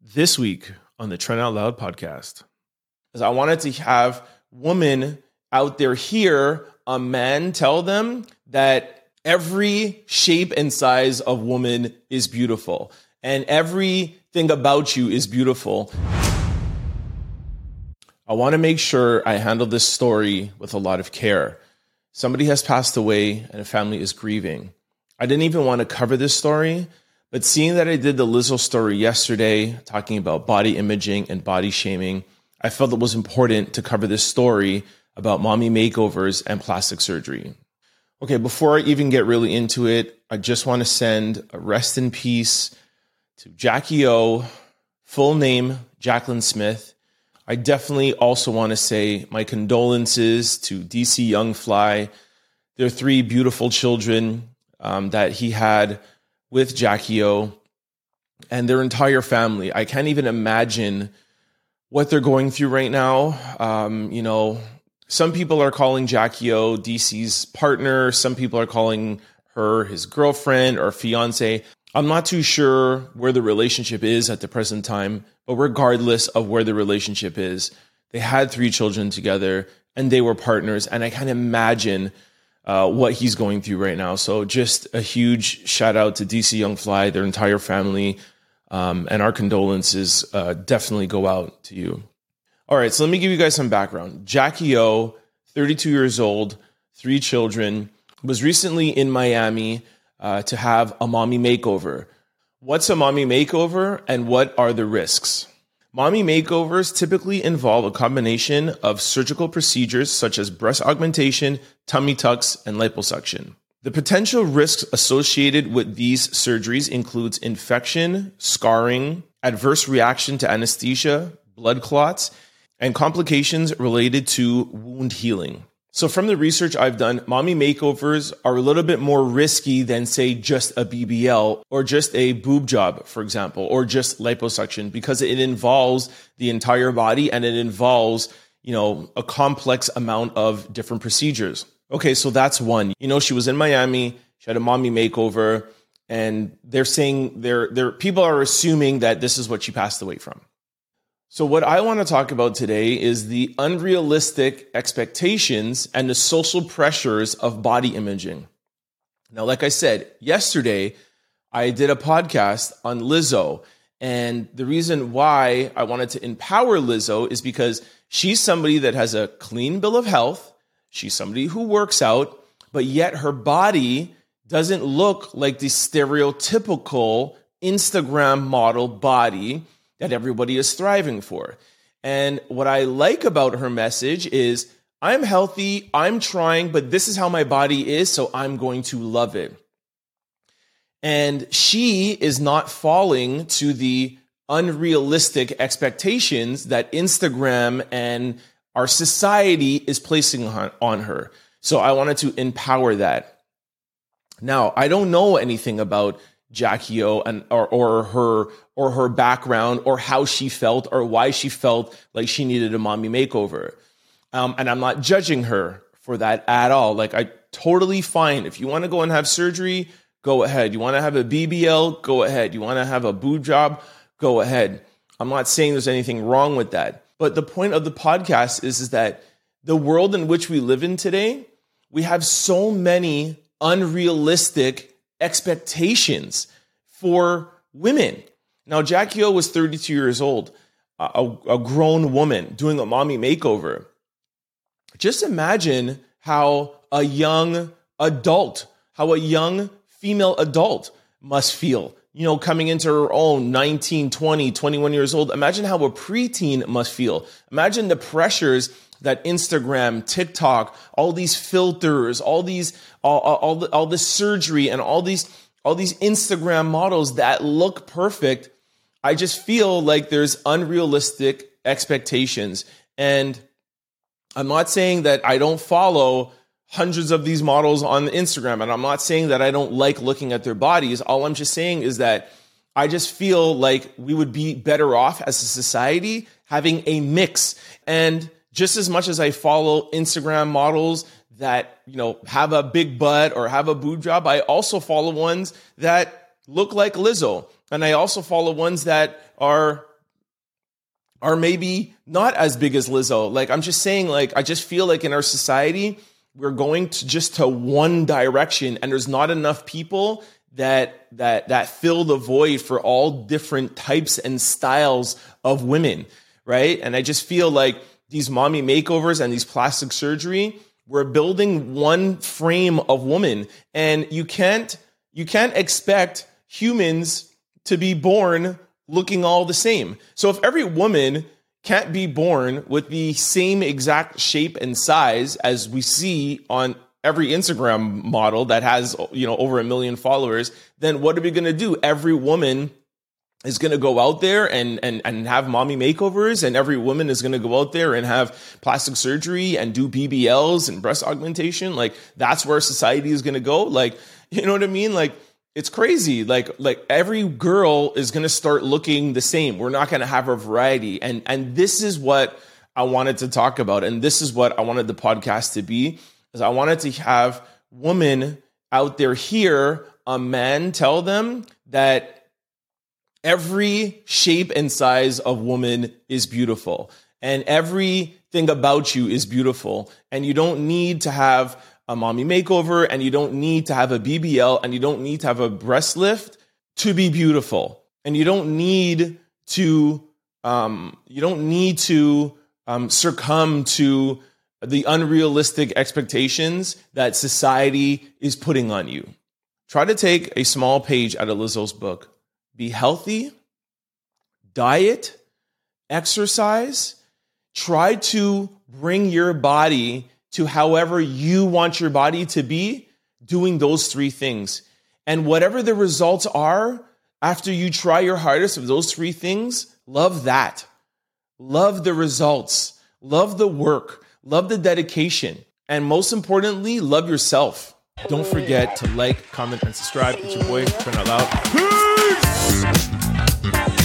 this week on the Trent Out Loud podcast is I wanted to have women out there hear a man tell them that every shape and size of woman is beautiful and everything about you is beautiful. I want to make sure I handle this story with a lot of care. Somebody has passed away and a family is grieving. I didn't even want to cover this story but seeing that I did the Lizzo story yesterday, talking about body imaging and body shaming, I felt it was important to cover this story about mommy makeovers and plastic surgery. Okay, before I even get really into it, I just want to send a rest in peace to Jackie O, full name Jacqueline Smith. I definitely also want to say my condolences to DC Young Fly, their three beautiful children um, that he had with Jackie O and their entire family. I can't even imagine what they're going through right now. Um, you know, some people are calling Jackie O DC's partner. Some people are calling her his girlfriend or fiance. I'm not too sure where the relationship is at the present time, but regardless of where the relationship is, they had three children together and they were partners. And I can't imagine uh, what he's going through right now. So just a huge shout out to DC Young Fly, their entire family, um, and our condolences uh, definitely go out to you. All right, so let me give you guys some background. Jackie O, 32 years old, three children, was recently in Miami uh, to have a mommy makeover. What's a mommy makeover and what are the risks? Mommy makeovers typically involve a combination of surgical procedures such as breast augmentation, tummy tucks, and liposuction. The potential risks associated with these surgeries includes infection, scarring, adverse reaction to anesthesia, blood clots, and complications related to wound healing. So, from the research I've done, mommy makeovers are a little bit more risky than, say, just a BBL or just a boob job, for example, or just liposuction because it involves the entire body and it involves, you know, a complex amount of different procedures. Okay, so that's one. You know, she was in Miami, she had a mommy makeover, and they're saying they're, they're people are assuming that this is what she passed away from. So, what I want to talk about today is the unrealistic expectations and the social pressures of body imaging. Now, like I said, yesterday I did a podcast on Lizzo. And the reason why I wanted to empower Lizzo is because she's somebody that has a clean bill of health. She's somebody who works out, but yet her body doesn't look like the stereotypical Instagram model body that everybody is thriving for. And what I like about her message is I'm healthy, I'm trying, but this is how my body is, so I'm going to love it. And she is not falling to the unrealistic expectations that Instagram and our society is placing on her. So I wanted to empower that. Now, I don't know anything about Jackie O and or, or her or her background or how she felt or why she felt like she needed a mommy makeover. Um, and I'm not judging her for that at all. Like I totally fine. If you want to go and have surgery, go ahead. You want to have a BBL, go ahead. You want to have a boob job, go ahead. I'm not saying there's anything wrong with that. But the point of the podcast is, is that the world in which we live in today, we have so many unrealistic expectations for women. Now, Jackie O was 32 years old, a, a grown woman doing a mommy makeover. Just imagine how a young adult, how a young female adult must feel you know, coming into her own 19, 20, 21 years old. Imagine how a preteen must feel. Imagine the pressures that Instagram, TikTok, all these filters, all these, all, all, the, all this surgery and all these, all these Instagram models that look perfect. I just feel like there's unrealistic expectations. And I'm not saying that I don't follow hundreds of these models on Instagram. And I'm not saying that I don't like looking at their bodies. All I'm just saying is that I just feel like we would be better off as a society having a mix. And just as much as I follow Instagram models that, you know, have a big butt or have a boob job, I also follow ones that look like Lizzo. And I also follow ones that are are maybe not as big as Lizzo. Like I'm just saying, like I just feel like in our society, we're going to just to one direction and there's not enough people that that that fill the void for all different types and styles of women, right? And I just feel like these mommy makeovers and these plastic surgery, we're building one frame of woman and you can't you can't expect humans to be born looking all the same. So if every woman can't be born with the same exact shape and size as we see on every Instagram model that has, you know, over a million followers, then what are we going to do? Every woman is going to go out there and, and, and have mommy makeovers and every woman is going to go out there and have plastic surgery and do BBLs and breast augmentation. Like that's where society is going to go. Like, you know what I mean? Like, it's crazy. Like like every girl is going to start looking the same. We're not going to have a variety. And and this is what I wanted to talk about and this is what I wanted the podcast to be is I wanted to have women out there hear a man tell them that every shape and size of woman is beautiful and everything about you is beautiful and you don't need to have a mommy makeover and you don't need to have a BBL and you don't need to have a breast lift to be beautiful. And you don't need to, um, you don't need to um, succumb to the unrealistic expectations that society is putting on you. Try to take a small page out of Lizzo's book. Be healthy, diet, exercise. Try to bring your body to however you want your body to be, doing those three things. And whatever the results are after you try your hardest of those three things, love that. Love the results, love the work, love the dedication, and most importantly, love yourself. Don't forget to like, comment, and subscribe. It's your boy, Trent Out Loud. Peace!